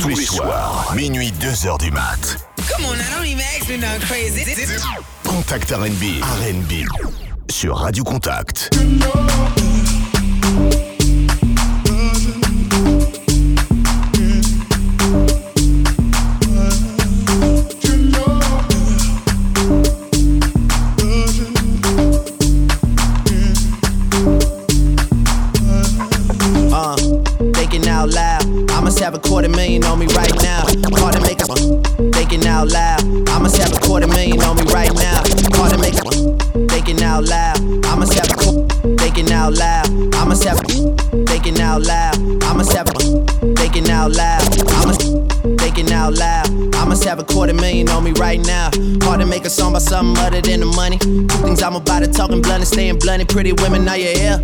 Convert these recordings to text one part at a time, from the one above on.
Tous les soirs, minuit 2h du mat. Come on, now don't even ask me nothing crazy. Contact RB. RB. Sur Radio Contact. Have a quarter million on me right now. Hard to make a song about something other than the money. Two things I'm about to talking blunt and staying blunt. Pretty women, are you here?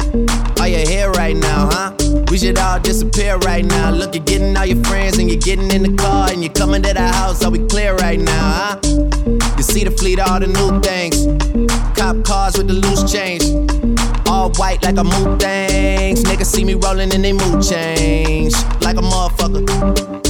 Are you here right now, huh? We should all disappear right now. Look, you're getting all your friends and you're getting in the car and you're coming to the house. Are we clear right now, huh? You see the fleet, all the new things. Cop cars with the loose change. All white like a mood things. Niggas see me rolling and they mood change. Like a motherfucker.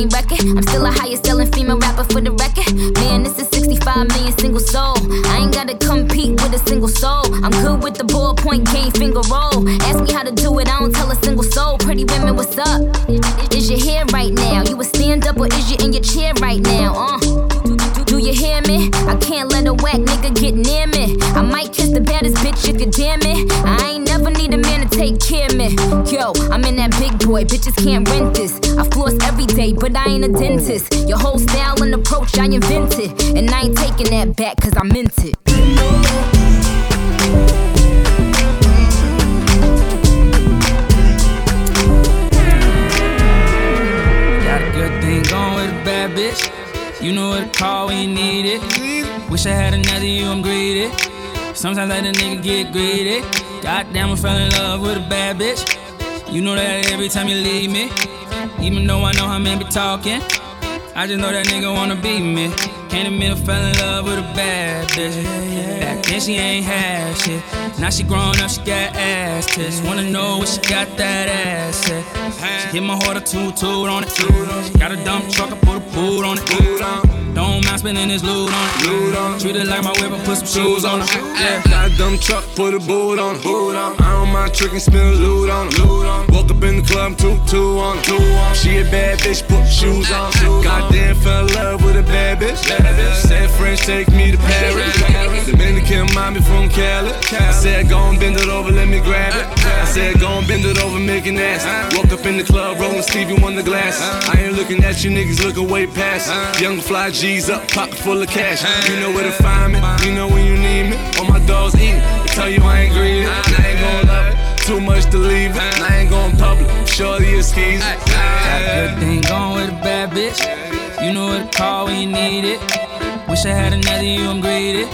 Record. I'm still a highest selling female rapper for the record. Man, this is 65 million single soul. I ain't gotta compete with a single soul. I'm good with the ballpoint game, finger roll. Ask me how to do it, I don't tell a single soul. Pretty women, what's up? Is your hair right now? You a stand up or is you in your chair right now? Uh. Do you hear me? I can't let a whack nigga get near me. I might kiss the baddest bitch if you damn it. I me. Yo, I'm in that big boy, bitches can't rent this. I floss every day, but I ain't a dentist. Your whole style and approach I invented. And I ain't taking that back cause I meant it. Got a good thing going with a bad bitch. You know what to call when you need it. Wish I had another you, I'm greedy. Sometimes let a nigga get greedy. Goddamn, I fell in love with a bad bitch. You know that every time you leave me. Even though I know how men be talking. I just know that nigga wanna be me. Can't admit I fell in love with a bad bitch. Back then she ain't had shit. Now she grown up, she got ass tits. Wanna know what she got that ass at. She hit my heart a toot toot on it. She got a dump truck, I put a boot on it. Don't mind spending this loot on it. Treat it like my whip, I put some shoes on it. Yeah. Got a dumb truck, put a boot on it. I don't mind tricking, loot on it. Woke up in the club, two, two on it. She a bad bitch, put shoes on. Goddamn, fell in love with a bad bitch. Said French, take me to Paris. Dominican mommy from Cali. I said, go and bend it over, let me grab it. I said, go and bend it over, make it nasty. Woke up in the club, rolling Stevie on the glass. I ain't looking at you niggas, looking way past. Young fly G's up, pocket full of cash. You know where to find me, you know when you need me. All my dogs eat, they tell you I ain't greedy. I ain't gon' love it, too much to leave it. I ain't gon' public, shorty is skis. Got a good thing going with a bad bitch. You know what to call when you need it. Wish I had another you, I'm greedy.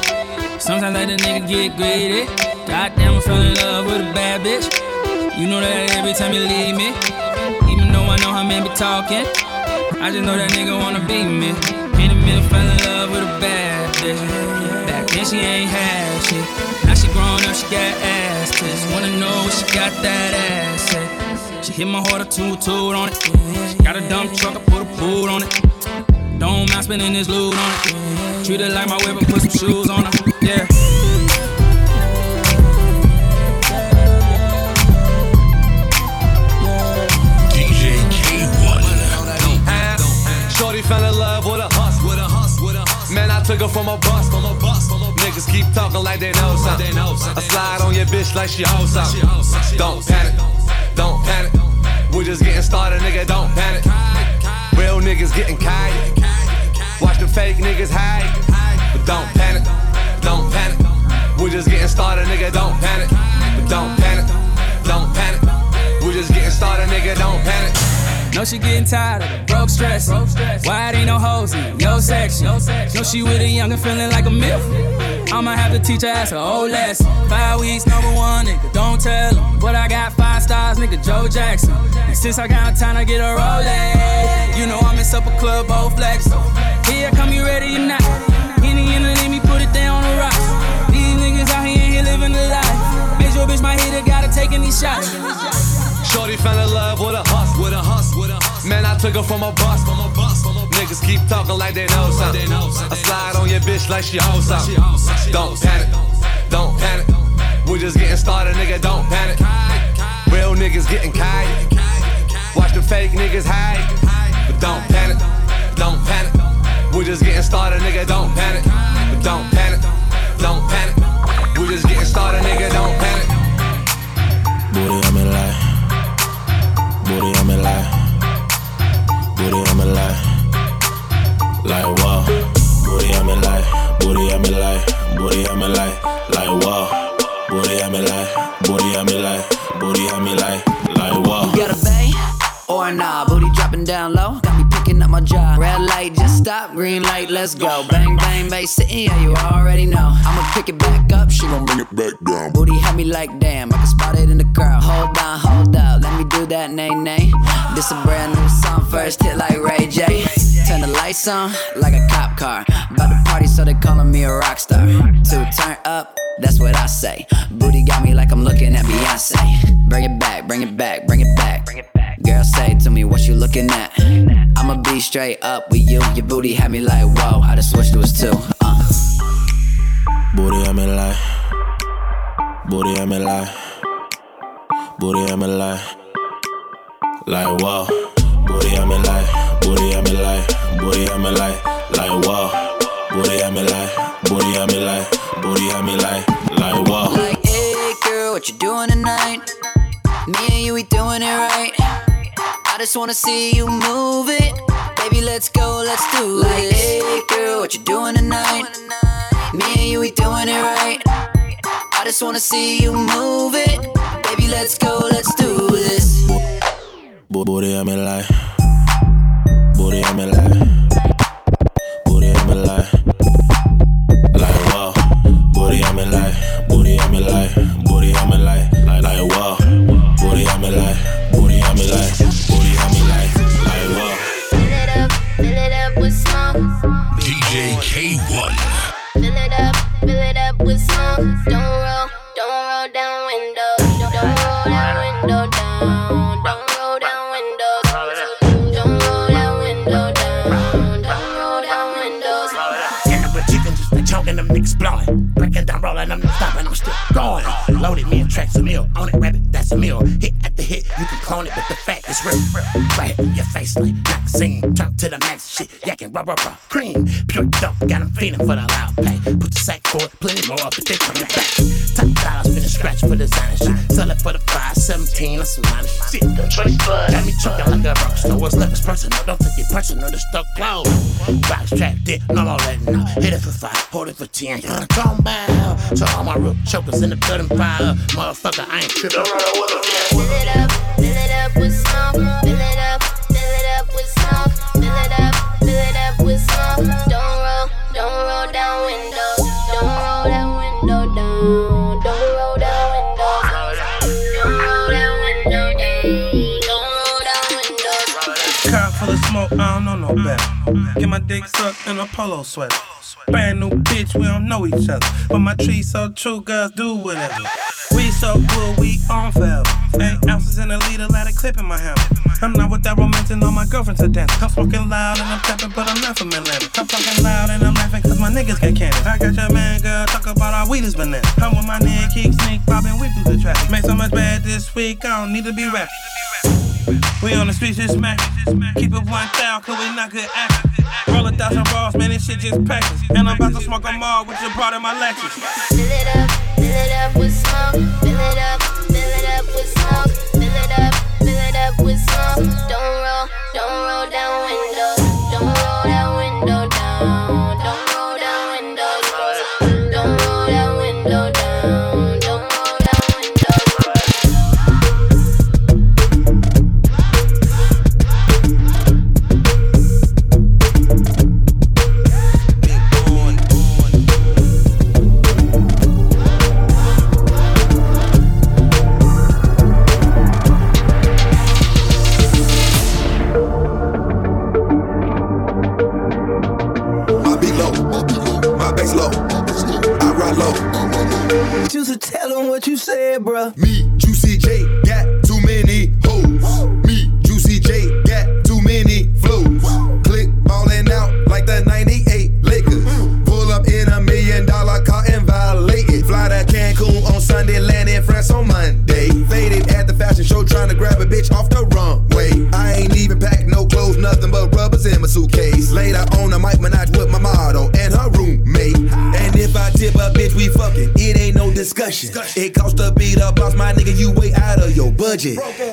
Sometimes let a nigga get greedy. Goddamn, I fell in love with a bad bitch. You know that every time you leave me. Even though I know how men be talking. I just know that nigga wanna be me. Can't admit I fell in love with a bad bitch. Back then she ain't had shit. Now she grown up, she got ass tits. Wanna know what she got that ass at. She hit my heart a toot on it. She got a dump truck, I put a boot on it. Don't mind spending this loot on it. Treat it like my whip and put some shoes on it. Yeah. DJ Kay-One. Shorty fell in love with a hus, with a hus, with a hus. Man, I took her from a bus, from a bus, from a bus. Niggas keep talking like they know something. I slide on your bitch like she hoes something. Don't panic, don't panic. We just getting started, nigga. Don't panic. Real niggas getting kite. Watch fake niggas hide, but don't panic, don't panic. We just getting started, nigga, don't panic. But don't panic, don't panic. We just getting started, nigga, don't panic. Know she getting tired of the broke stress. Why it ain't no hoes in your section? Know she with a young and feeling like a myth. I'ma have to teach her ass a whole lesson. Five weeks, number one, nigga, don't tell him. But I got five stars, nigga, Joe Jackson. And since I got time I get a Rolex, you know I'm in supper club, both flex. Here, come you ready or not? Henny in the let me put it down on the rocks. These niggas out here, here living the life. Major bitch, my hitter gotta take any shots. Shorty fell in love with a hustle, with a hustle, with a hustle. Man, I took her from a bus, from a bus, from a Niggas keep talking like they know something. I slide on your bitch like she owes something. Don't panic, don't panic. We just getting started, nigga. Don't panic. Real niggas getting kite. Watch the fake niggas hide, but don't panic, don't panic. We just getting started, nigga. Don't panic, but don't panic, let's go. Bang bang, bass sitting, yeah, you already know. I'ma pick it back up, she gon' bring it back down. Booty had me like damn, I can spot it in the crowd. Hold on, hold up, let me do that, nay nay. This a brand new song, first hit like Ray J. Turn the lights on like a cop car. About to party, so they calling me a rock star. Two turn up. That's what I say. Booty got me like I'm looking at Beyonce. Bring it back, bring it back, bring it back, bring it back. Girl, say to me what you looking at. I'ma be straight up with you. Your booty had me like, whoa, I just switched to us too. Uh. Booty on me like, booty on me like, booty on me like, like wow. Booty on me like, booty on me like, booty on me like, like wow. Booty on me like, booty on me like, booty on me like, like wow. Like, hey girl, what you doing tonight? Me and you, we doing it right. I just wanna see you move it. Baby, let's go, let's do it. Like, hey girl, what you doing tonight? Me and you, we doing it right. I just wanna see you move it. Baby, let's go, let's do this. Bo- Booty on me like, booty on me like, to the max shit, yakking rubber, rubber, cream. Pure dope, got them feeling for the loud pay. Put the sack for it, plenty more up if they coming back. Top dollars, finna scratch for designer shit. Sell it for the 517, that's some minor shit. Got me choking like a rock star. What's left is personal, don't take it personal, the stuck close. Box trap, dick, no more letting out. Hit it for five, hold it for ten. Come bow. So all my root chokers in the building fire. Motherfucker, I ain't tripping. Fill it up, fill it sucked in a polo sweater. Brand new bitch, we don't know each other. But my tree so true, girls do whatever. We so good, we on forever. Eight ounces in a liter, let a clip in my hammer. I'm not with that romancing, all my girlfriends are dancing. I'm smoking loud and I'm tapping, but I'm not from Atlanta. I'm fucking loud and I'm laughing cause my niggas get candy. I got your man, girl, talk about our weed is banana. I'm with my nigga, keep sneak, popping, whip through the traffic. Made so much bad this week, I don't need to be rapping. We on the streets just smack. Keep it one thou, cause we not good actors. Roll a thousand balls, man, this shit just packed. And I'm about to smoke them all with your part of my Lexus. Fill it up, fill it up with smoke. Fill it up, fill it up with smoke. Fill it up, fill it up with smoke. Don't roll, don't roll down windows. Budget. Who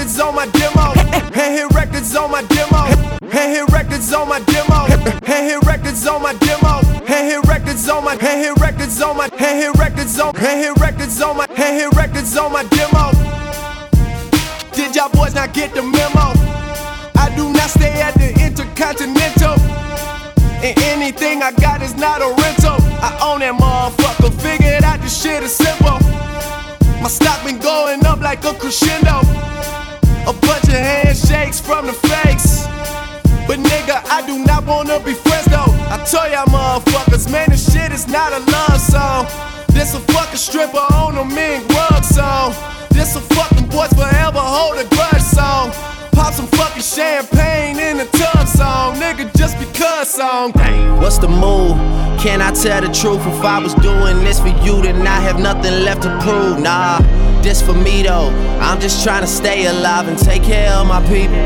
records on my demo. Hand hit records on my demo. Hand hit records on my demo. Hand hit records on my demo. Hand hit records on my hand hit records on my hand hit records on hand hit records on my hand hit records on my demo. Did y'all boys not get the memo? I do not stay at the Intercontinental. And anything I got is not a rental. I own that motherfucker. Figured out this shit is simple. My stock been going up like a crescendo. A bunch of handshakes from the fakes. But nigga, I do not wanna be friends though. I tell y'all motherfuckers, man, this shit is not a love song. This a fucking stripper on a mink rug song. This a fucking boys forever hold a grudge song. Pop some fucking champagne song. What's the move? Can I tell the truth? If I was doing this for you, then I have nothing left to prove. Nah, this for me though. I'm just trying to stay alive and take care of my people.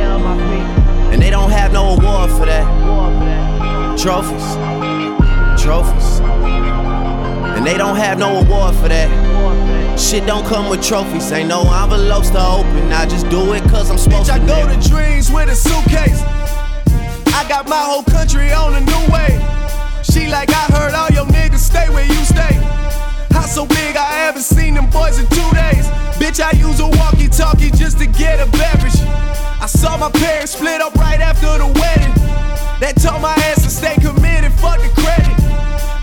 And they don't have no award for that. Trophies, trophies. And they don't have no award for that. Shit don't come with trophies, ain't no envelopes to open. I just do it cause I'm supposed Bitch, I go to dreams with a suitcase. I got my whole country on a new way. She like, I heard all your niggas stay where you stay. House so big, I haven't seen them boys in two days. Bitch, I use a walkie talkie just to get a beverage. I saw my parents split up right after the wedding. That told my ass to stay committed, fuck the credit.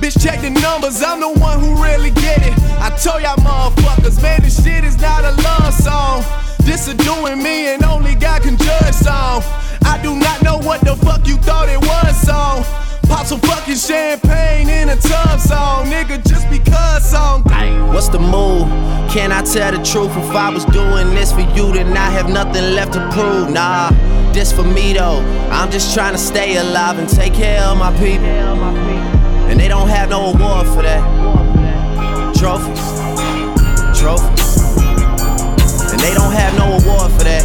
Bitch, check the numbers, I'm the one who really get it. I told y'all motherfuckers, man, this shit is not a love song. This a doing me and only God can judge song. I do not know what the fuck you thought it was song. Pop some fucking champagne in a tub song, nigga, just because song. what's the move? Can I tell the truth? If I was doing this for you, then I have nothing left to prove. Nah, this for me though. I'm just trying to stay alive and take care of my people. And they don't have no award for that. Trophies, trophies. And they don't have no award for that.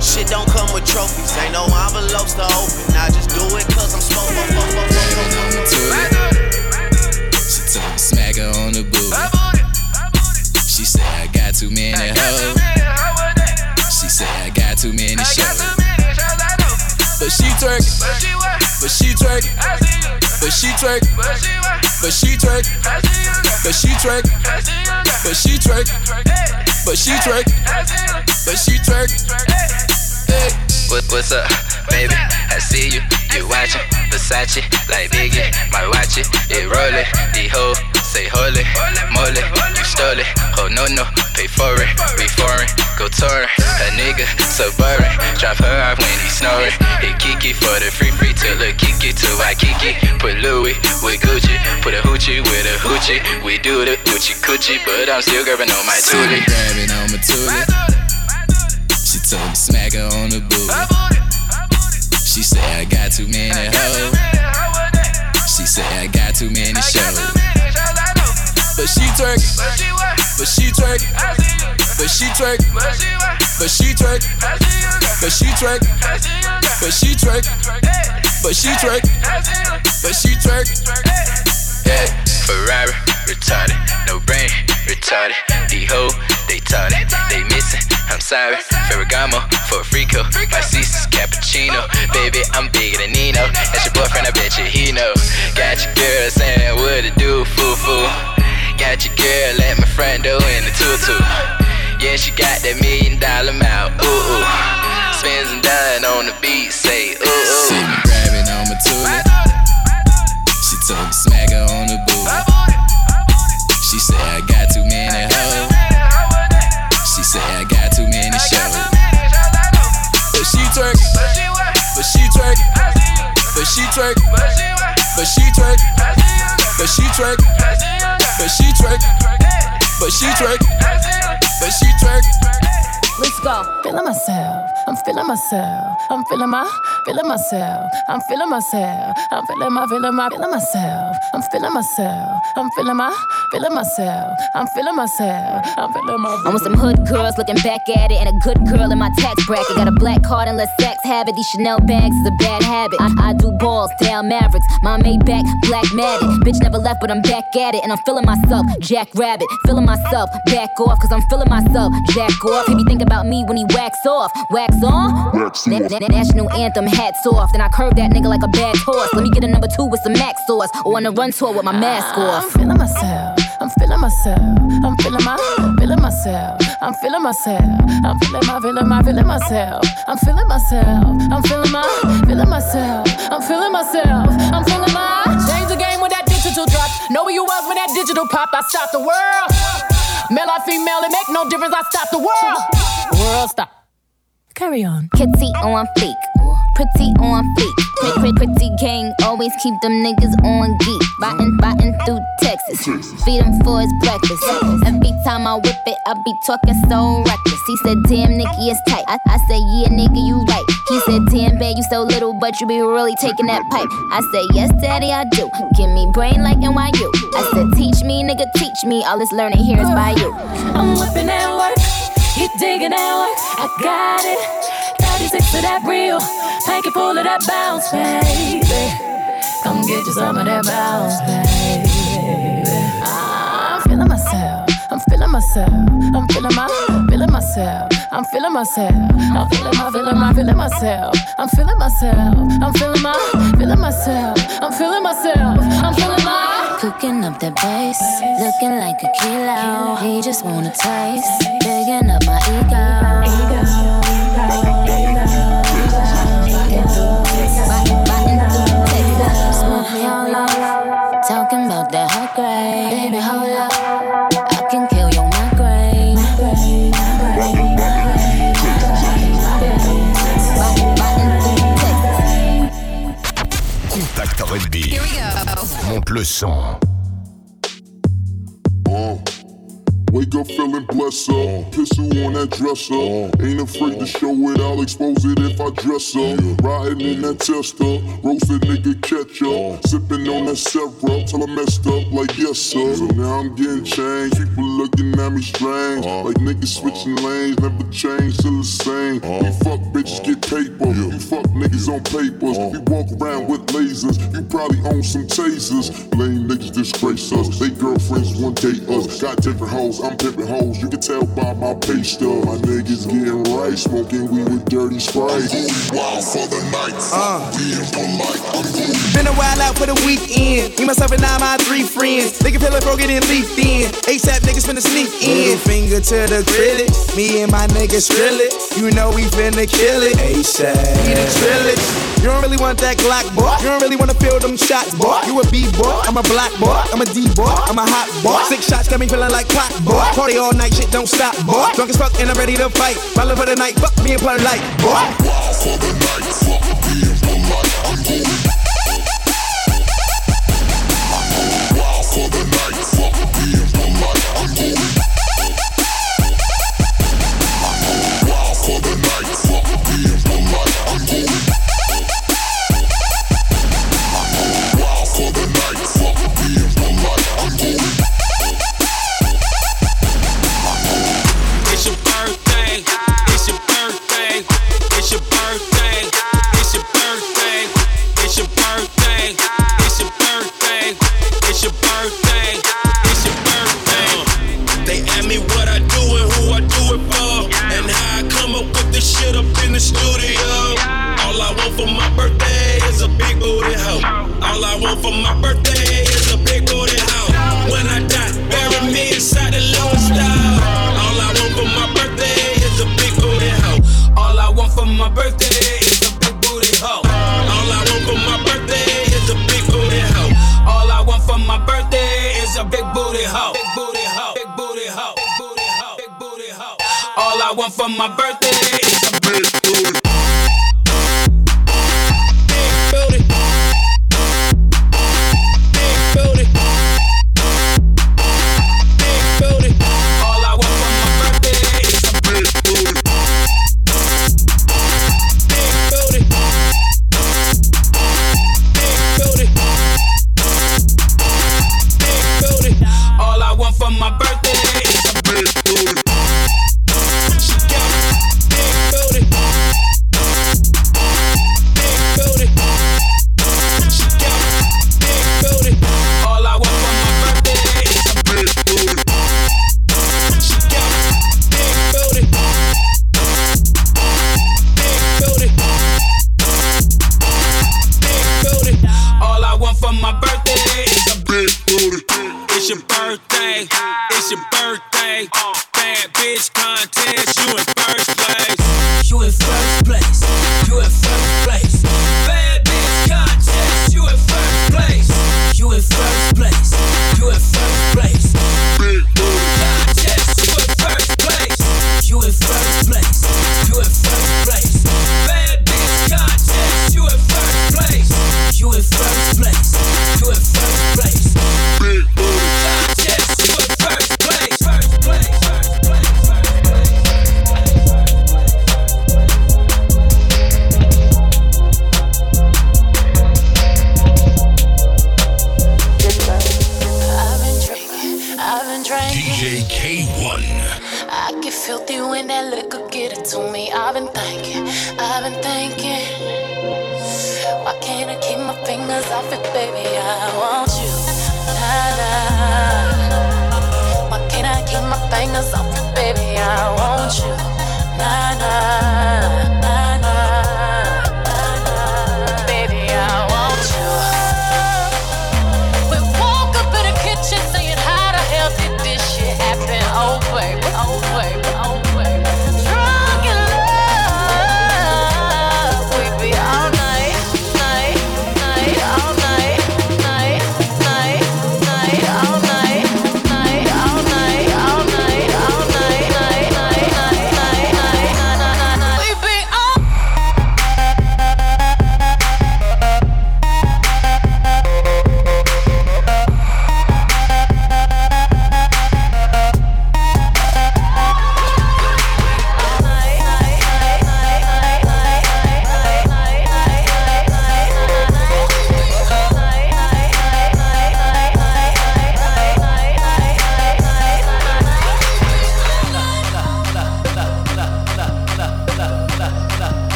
Shit don't come with trophies, ain't no envelopes to open. I just do it cause I'm supposed She told me smack her on the booty. She said I got too many hoes. She said I got too many shows. But she twerking, but she twerking, but she twerking, but she twerking, but she twerking, but she twerking, but she twerking, but she. Hey. What, what's up, baby? I see you, you watching Versace like Biggie. My watch it, it rollin'. The hoe say holy, moly, you stole it. Oh no no, pay for it. We foreign, go touring. A nigga so boring. Drop her off when he snoring. Hit Kiki for the free free till the Kiki to Waikiki. Put Louis with Gucci, put a hoochie with a hoochie. We do the hoochie coochie, but I'm still grabbing on my toolie. Grabbing on my toolie. She told me smack her on the booty. She said I got too many hoes. She said I got too many shows. But she twerking, but she twerking, but she twerking, but she twerking, but she twerking, but she twerking, but she twerking, but she twerking. Yeah, Ferrari, retarded. No brain, retarded. The hoe, they taught it. They missing, I'm sorry. Ferragamo for a freako. My sister's cappuccino. Baby, I'm bigger than Nino. That's your boyfriend, I bet you he know. Got your girl saying what to do, foo foo. Got your girl let my friend do in the tutu. Yeah, she got that million dollar mouth. Ooh, ooh. Spins and done on the beat, say ooh, ooh. She twerking, but she twerking, but she twerking, but she twerking, but she twerking, but she twerking. Let's go. Feeling myself. I'm feeling myself. I'm feeling my, feeling myself. I'm feeling myself. I'm feeling my, feeling my, feeling myself. I'm feeling myself. I'm feeling my, feeling myself. I'm feeling myself. I'm feeling my. I'm with some hood girls looking back at it, and a good girl in my tax bracket. Got a black card and less sex habit. These Chanel bags is a bad habit. I, I do balls, down Mavericks. My Maybach, black matted. Bitch never left, but I'm back at it, and I'm feeling myself. Jack Rabbit, feeling myself. Back off, cause I'm feeling myself. Jack off. He be thinking about me when he wax off. Wax on? Wax Na- na- national anthem, hats off. Then I curve that nigga like a bad horse. Let me get a number two with some max sauce. Or on a run tour with my mask off. I'm feeling myself. I'm feeling myself. I'm feeling my, feeling myself. I'm feeling myself. I'm feeling my, feeling my, feeling myself. I'm feeling myself. I'm feeling my, feeling myself. I'm feeling myself. I'm feeling my. Change the game with that digital drop. Know where you was when that digital pop. I stopped the world. Male or female, it make no difference. I stopped the world. World stop. Carry on. Kitty on fleek. Pretty on fleek. Pretty, pretty, pretty gang always keep them niggas on geek. Biting, biting through Texas. Feed him for his breakfast. Every time I whip it, I be talking so reckless. He said, damn, Nicki, it's tight. I, I said, yeah, nigga, you right. He said, damn, babe, you so little, but you be really taking that pipe. I said, yes, daddy, I do. Give me brain like NYU. I said, teach me, nigga, teach me. All this learning here is by you. I'm whipping that work. Keep digging that work. I got it. 36 to that real. Packet full of that bounce, baby. Come get you some of that bounce, baby. Feeling myself. I'm feeling my, feeling myself. I'm feeling myself. I'm feeling my, feeling my, feeling myself. I'm feeling myself. I'm feeling my, feeling myself. I'm feeling myself. I'm feeling my. Cooking up that bass, looking like a kilo. He just wanna taste, bigging up my ego. Le son. Wake up feeling blessed up. Pistol on that dresser. Ain't afraid to show it, I'll expose it if I dress up. Riding in that tester. Roasted nigga ketchup. Sipping on that syrup till I messed up like yes sir. So now I'm getting changed. People looking at me strange. Uh-huh. Like niggas switching uh-huh. lanes, never change to the same. Uh-huh. You fuck bitches get paper. You fuck niggas on papers. We walk around with lasers. You probably own some tasers. Lame niggas disgrace us. They girlfriends one date us. Got different hoes, I'm pimping hoes. You can tell by my pay stub. My niggas getting right, smoking weed with dirty sprite. Wild for the night. Uh. Been a while out for the weekend. Me, myself, and I, my three friends. Nigga feel like broken and leaked in. ASAP niggas finna sneak in. Finger to the critic. Me and my niggas drill it. You know we finna kill it. ASAP. We the drillage. You don't really want that Glock, boy. You don't really wanna feel them shots, boy. You a B boy, I'm a black boy, I'm a D boy, I'm a hot boy. Six shots got me feeling like pot, boy. Party all night, shit don't stop, boy. Drunk as fuck and I'm ready to fight. Follow for the night, fuck me and play like, boy. Wild For the night, fuck me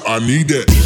stop, I need that.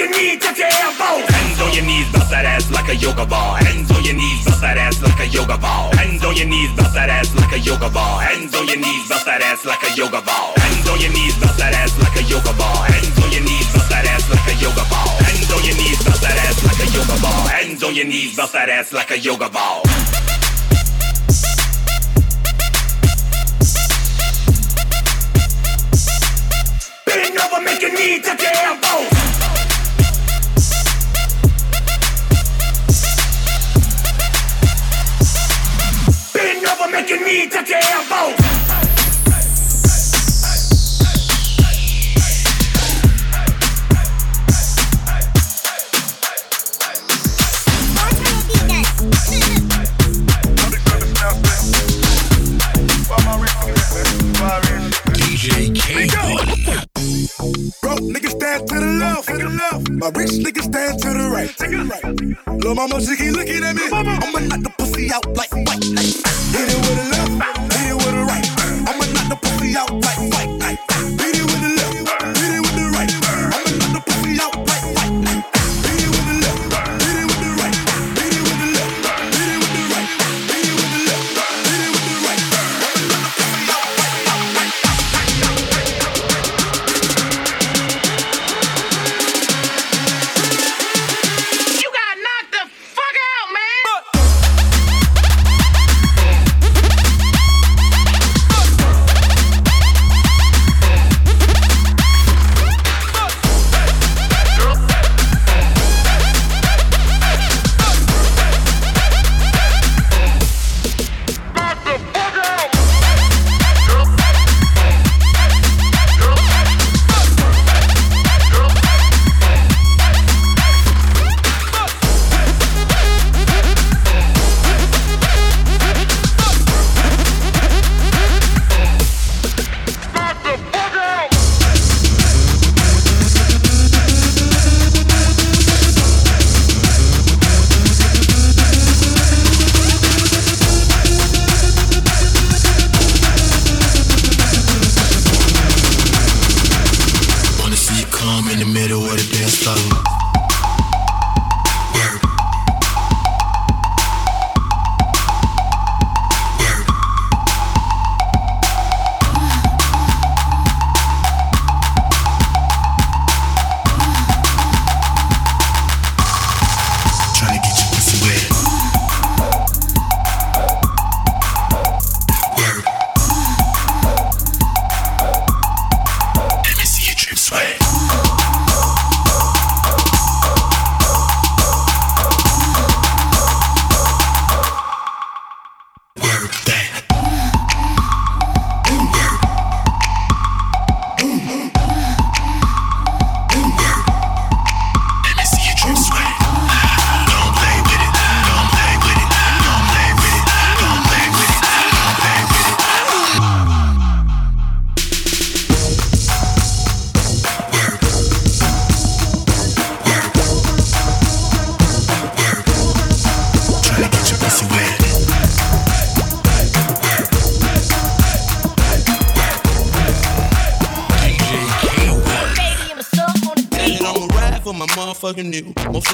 Your knee touch your elbows. Hands on your knees, bounce that ass like a yoga ball. Hands on your knees, bounce that ass like a yoga ball. Hands on your knees, bounce that ass like a yoga ball. Hands on your knees, bounce that ass like a yoga ball. Hands on your knees, bounce that ass like a yoga ball. Hands on your knees, bounce that ass like a yoga ball. Hands on your knees, bounce that ass like a yoga ball. Hands on your knees, bounce that ass like a yoga ball. Bend over, make your knee touch your elbows. Bend over, make your My rich niggas stand to the right, to the right. Lil' mama, she keep looking at me. I'ma knock the pussy out like white. Hit it with a left,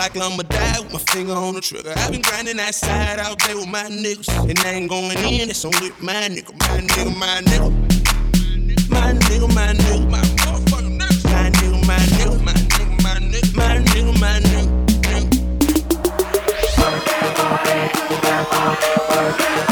nigga. Likely I'ma die with my finger on the trigger. I've been grinding that side out there with my niggas. And I ain't going in, it's on with my nigga, my nigga, my nigga. My nigga, my nigga, my motherfucking nigga. My niggas. My nigga, my nigga, my nigga, my nigga, my nigga, my nigga. motherfucking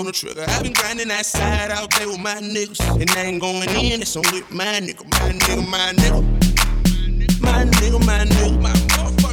on the trigger. I've been grinding that side out there with my niggas. And I ain't going in, it's on with my nigga, my nigga, my nigga. My nigga, my nigga, my motherfucking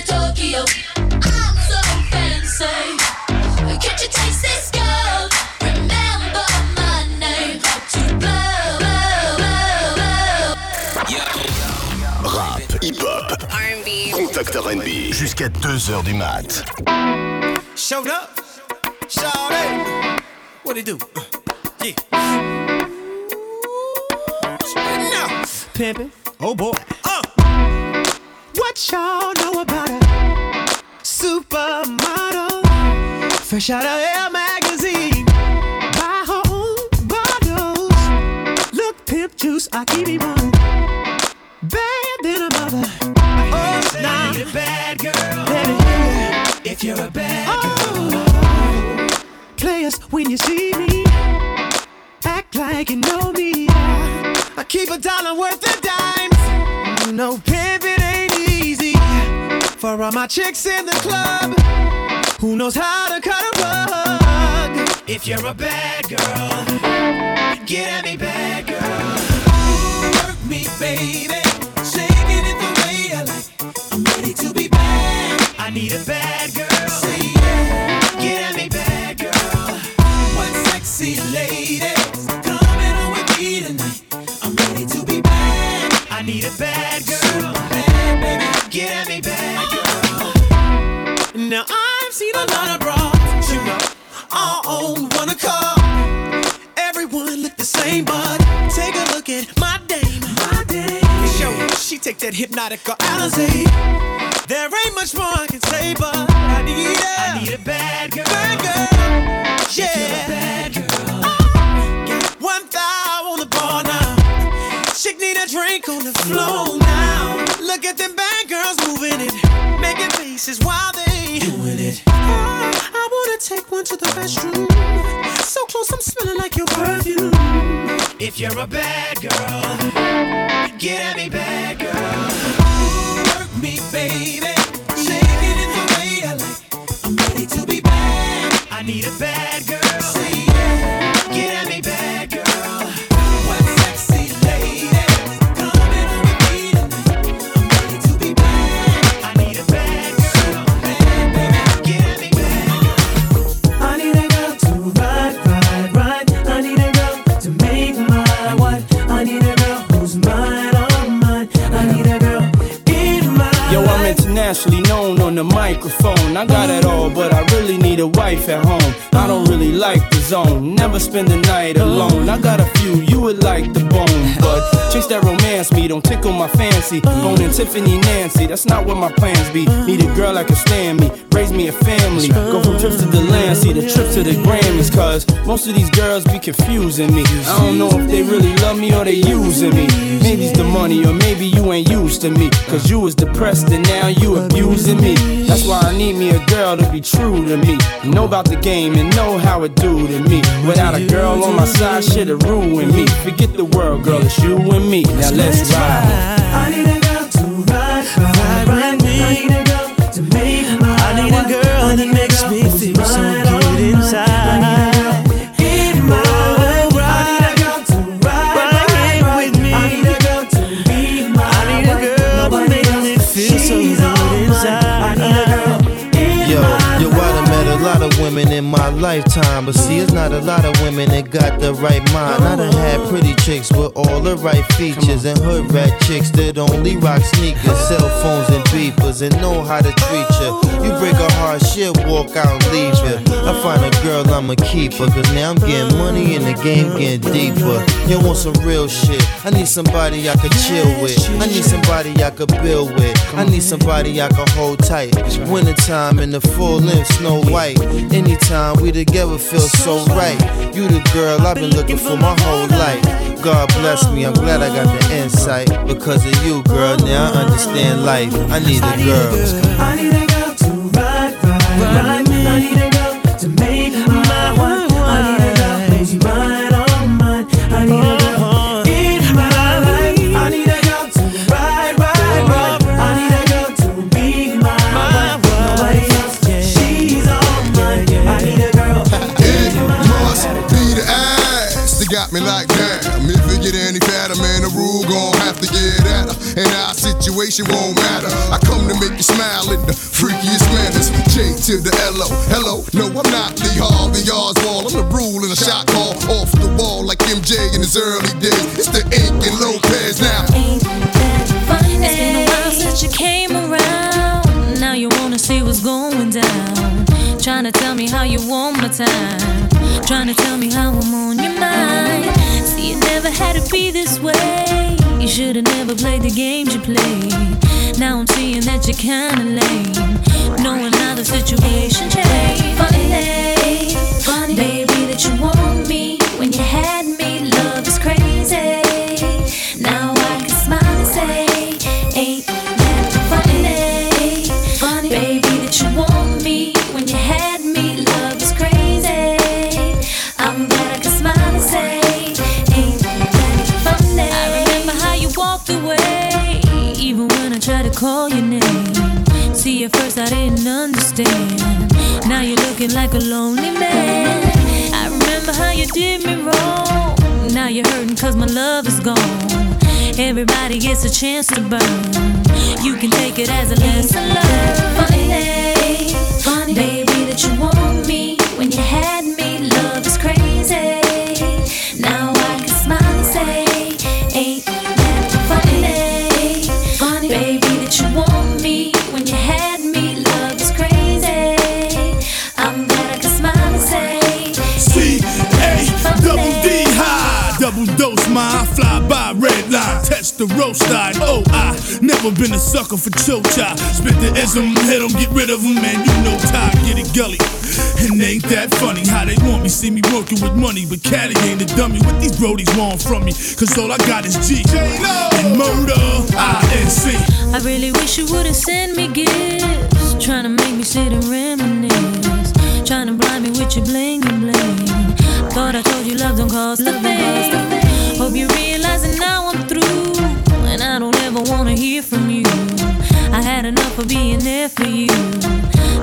to Tokyo, I'm so fancy. Can't you taste this gold? Remember my name. Up to blow, blow, blow, blow. Rap, hip-hop, R&B. contact R&B, jusqu'à 2h du mat. Showed up. Shawty. What it do? Uh, Yeah. Now, pimpin'. Oh boy. Uh. What y'all know about a supermodel? Fresh out of Air magazine. Buy her own bottles. Look, pimp juice, I keep it one. Bad than a mother. Oh, nah. a bad girl. Baby, if you're a bad oh, girl. Players, when you see me, act like you know me. I keep a dollar worth of dimes. You know, pimping ain't easy. For all my chicks in the club, who knows how to cut a rug? If you're a bad girl, get at me, bad girl. Work me, baby. Shaking it the way I like. I'm ready to be bad. I need a bad Now I've seen a lot of bras, you know, all on one car. Everyone look the same, but take a look at my dame. My dame. Show she take that Hpnotiq or Alizé. There ain't much more I can say, but I need a, I need a bad girl. Bad girl. Yeah. bad girl. Oh, Got one thigh on the bar now. Chick need a drink on the floor now. Look at them bad girls moving it, making faces while they doing it. I, I wanna take one to the restroom. So close, I'm smelling like your perfume. If you're a bad girl, get at me, bad girl. Work me, baby. Shake it the way I like. I'm ready to be bad. I need a bad girl. On the microphone. I got it all, but I really need a wife at home. I don't really like zone, never spend the night alone. I got a few you would like the bone, but chicks that romance me don't tickle my fancy. Bone and Tiffany Nancy, that's not what my plans be. Need a girl that can stand me, raise me a family. Go from trips to the land, see the trip to the Grammys, cause most of these girls be confusing me. I don't know if they really love me or they using me. Maybe it's the money, or maybe you ain't used to me. Cause you was depressed and now you abusing me. That's why I need me a girl to be true to me. Know about the game and know how it do to me. Without a girl on my side, shit'll ruin me. Forget the world, girl, it's you and me. Now let's ride. I need a girl to ride, ride, ride me. Women in my lifetime, but see, it's not a lot of women that got the right mind. I done had pretty chicks with all the right features, and hood rat chicks that only rock sneakers, cell phones, and beepers, and know how to treat you. You break a heart, shit, walk out and leave her. I find a girl, I'ma keep her, cause now I'm getting money and the game getting deeper. You want some real shit? I need somebody I could chill with. I need somebody I could build with. I need somebody I could hold tight. Wintertime in the full length, snow white. Anytime we together feel so right. You the girl I've been looking for my whole life. God bless me, I'm glad I got the insight. Because of you, girl, now I understand life. I need a girl. Me like that. If it get any fatter, man, the rule gon' have to get at her. And our situation won't matter. I come to make you smile in the freakiest manners. J to the L O. Hello, no, I'm not Lee Harvey Oswald. I'm the rule in a shot call off the wall like MJ in his early days. It's the Inc and Lopez now. It's been a while since you came around. Now you wanna see what's going down. Trying to tell me how you want my time. Trying to tell me how I'm on your mind. See, it never had to be this way. You should've never played the games you played. Now I'm seeing that you're kinda lame. Knowing how the situation changed. Funny, funny, baby, that you want me when you had me. Love is crazy. Now I can smile and say, ain't that funny? Funny, baby, that you want At first I didn't understand. Now you're looking like a lonely man. I remember how you did me wrong. Now you're hurting cause my love is gone. Everybody gets a chance to burn. You can take it as a lesson learned. Funny, funny, baby, that you want me when you had dose fly by red line, test the roast line. Oh, I never been a sucker for chocha. Spit the ism, hit 'em, get rid of 'em, man. You know Ty, get it gully. And ain't that funny how they want me, see me working with money, but Caddy ain't a dummy. What these brodies want from me? Cause all I got is G and murder, INC. I really wish you wouldn't send me gifts. Trying to make me sit and reminisce. Trying to blind me with your bling and bling. Thought I told you love don't cost a thing. Wanna hear from you. I had enough of being there for you.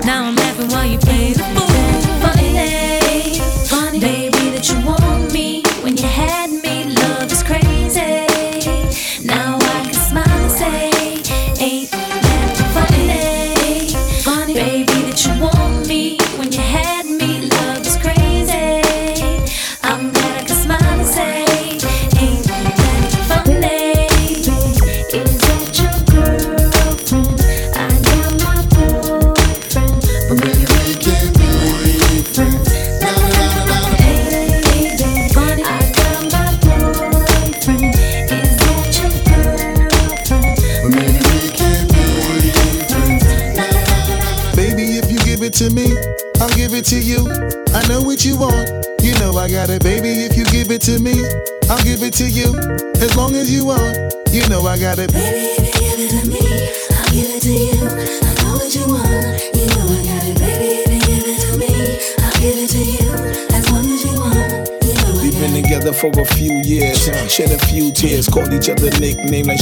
Now I'm laughing while you play the fool. Funny,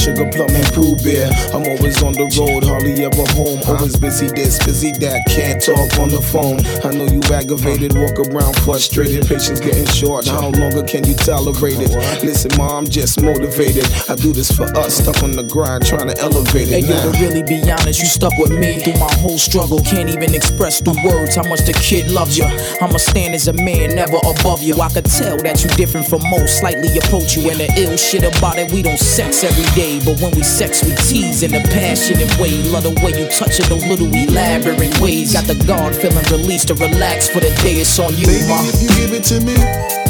Sugar Plum and Pooh Bear. I'm always on the road, hardly ever home. Always busy this, busy that, can't talk on the phone. I know you aggravated, walk around frustrated, patience getting short. How longer can you tolerate it? Listen, ma, I'm just motivated. I do this for us, stuck on the grind, trying to elevate Hey it. yo, now. to really be honest, you stuck with me through my whole struggle. Can't even express through words how much the kid loves you. I'ma stand as a man, never above you. I could tell that you different from most, slightly approach you. And the ill shit about it, we don't sex every day. But when we sex, we tease in a passionate way. Love the way you touch it, those little elaborate ways. Got the guard feeling released to relax for the day. It's on you, Baby, ma. if you give it to me,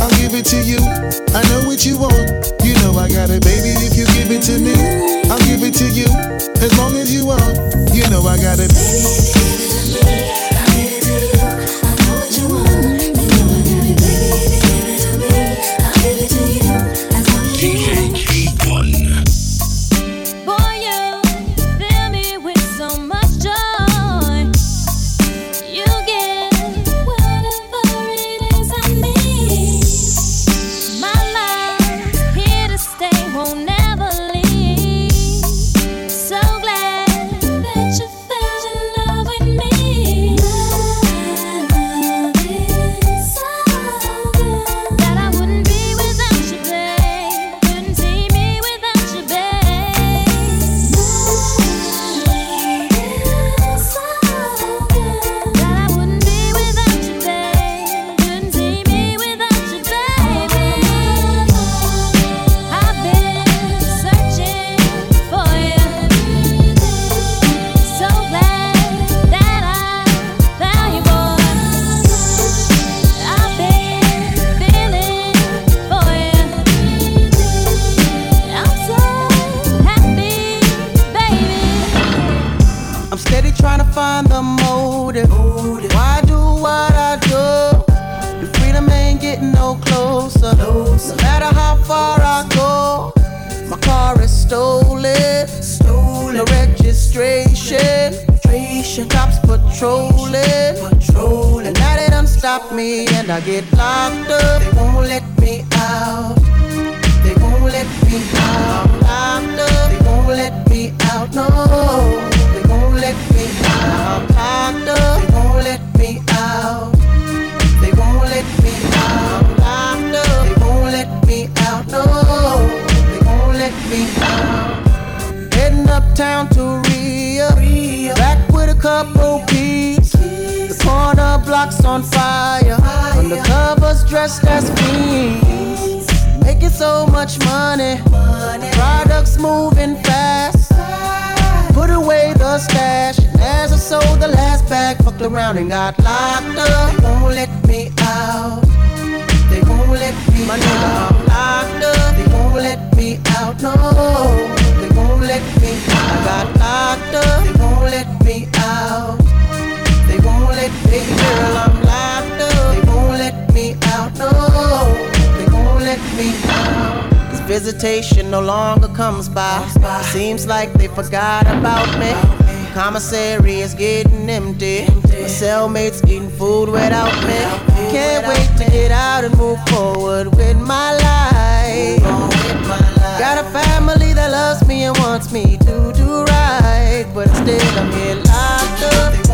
I'll give it to you. I know what you want, you know I got it. Baby, if you give it to me, I'll give it to you. As long as you want, you know I got it. DJ got locked up. They won't let me out. They won't let me My nigga, I'm locked up. They won't let me out. No, they won't let me out. I got locked up. They won't let me out. They won't let me, girl, I'm locked up. They won't let me out. No, they won't let me out. Visitation no longer comes by. Seems like they forgot about me. Commissary is getting empty. My cellmates eating food without me. Can't wait to get out and move forward with my life. Got a family that loves me and wants me to do right. But instead, I'm here locked up.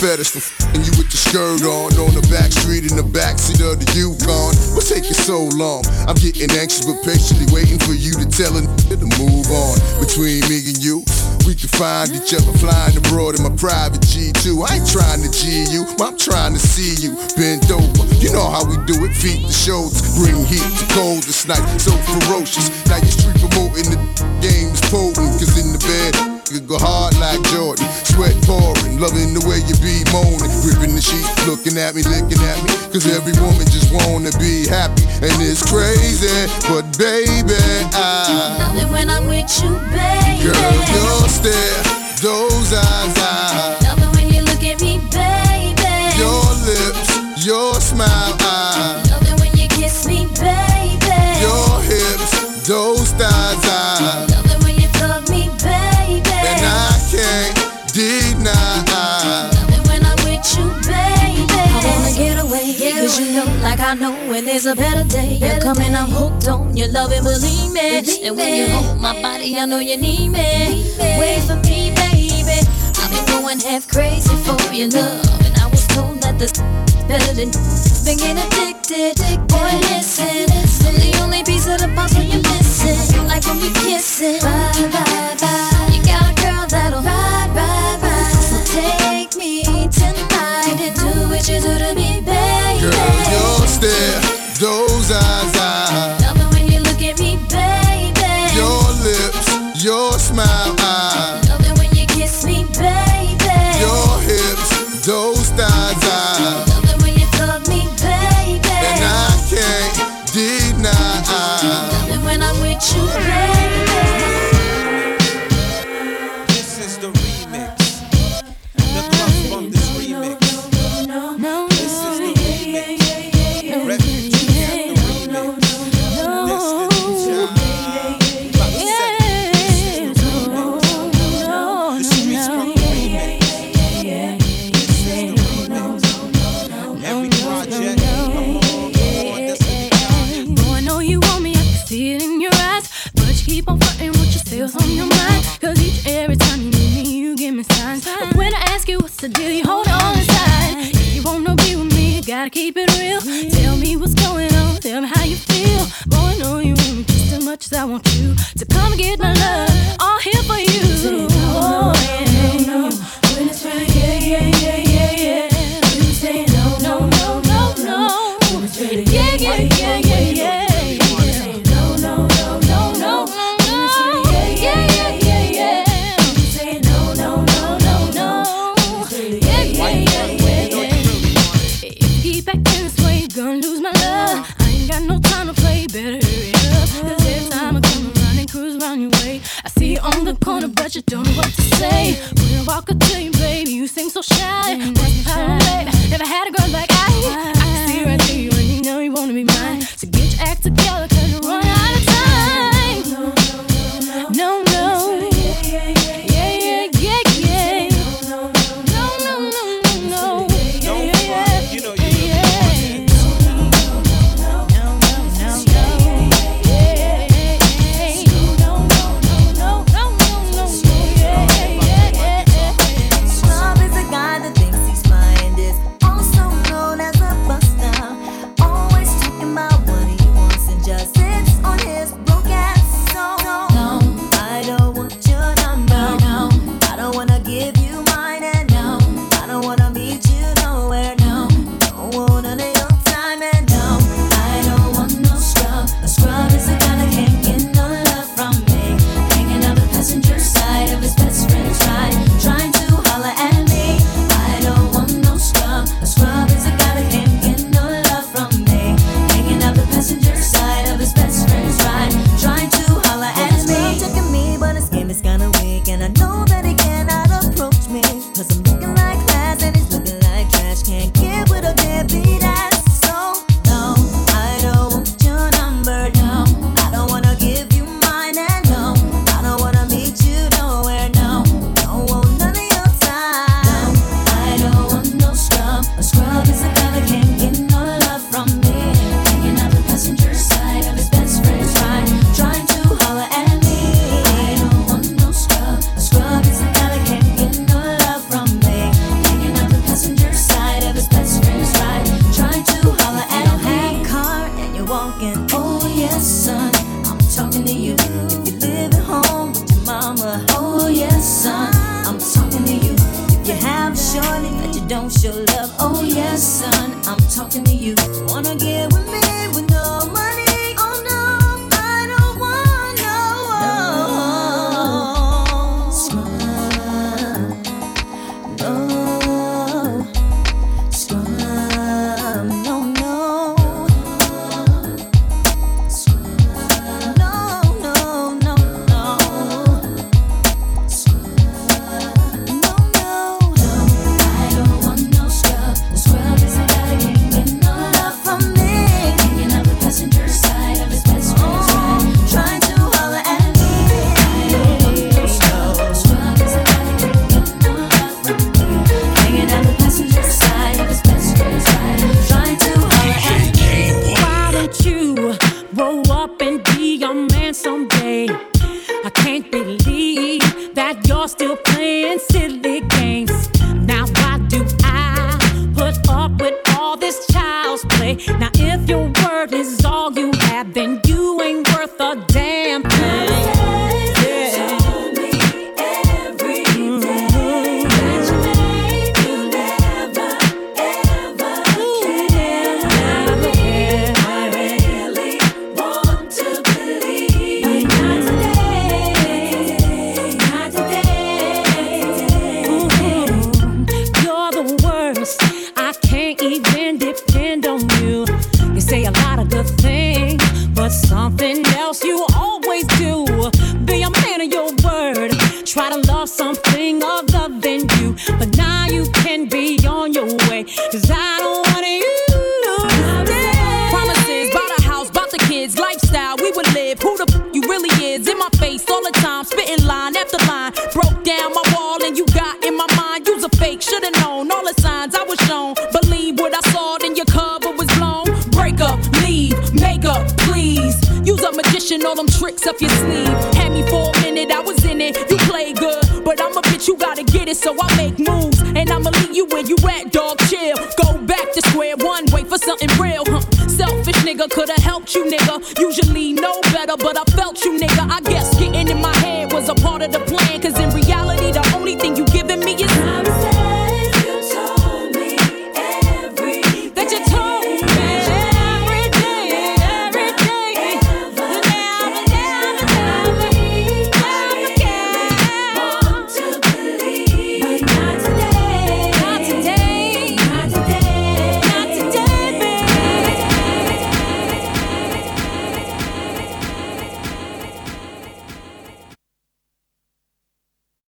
I got a fetish for fing you with your skirt on on the back street in the backseat of the Yukon. What's taking so long? I'm getting anxious but patiently waiting for you to tell a to move on. Between me and you, we can find each other flying abroad in my private G2. I ain't trying to G you, I'm trying to see you bent over. You know how we do it, feet to shoulders, bring heat to cold this night, so ferocious. Now you street promoting the game's potent, cause in the bed, you go hard like Jordan, sweat pouring, loving the way you be moaning, gripping the sheet, looking at me, licking at me, cause every woman just wanna be happy, and it's crazy, but baby, I Love it when I'm with you, baby. Girl, your stare, those eyes, I Love it when you look at me, baby. Your lips, your smile, know, like I know when there's a better day. You're coming, I'm hooked on your love and believe me. And when you hold my body, I know you need me. Wait for me, baby. I've been going half crazy for your love. And I was told that this better than been getting addicted. Boy, listen, I'm the only piece of the puzzle you're missing. Like when we kissing. Bye, bye, bye. Cause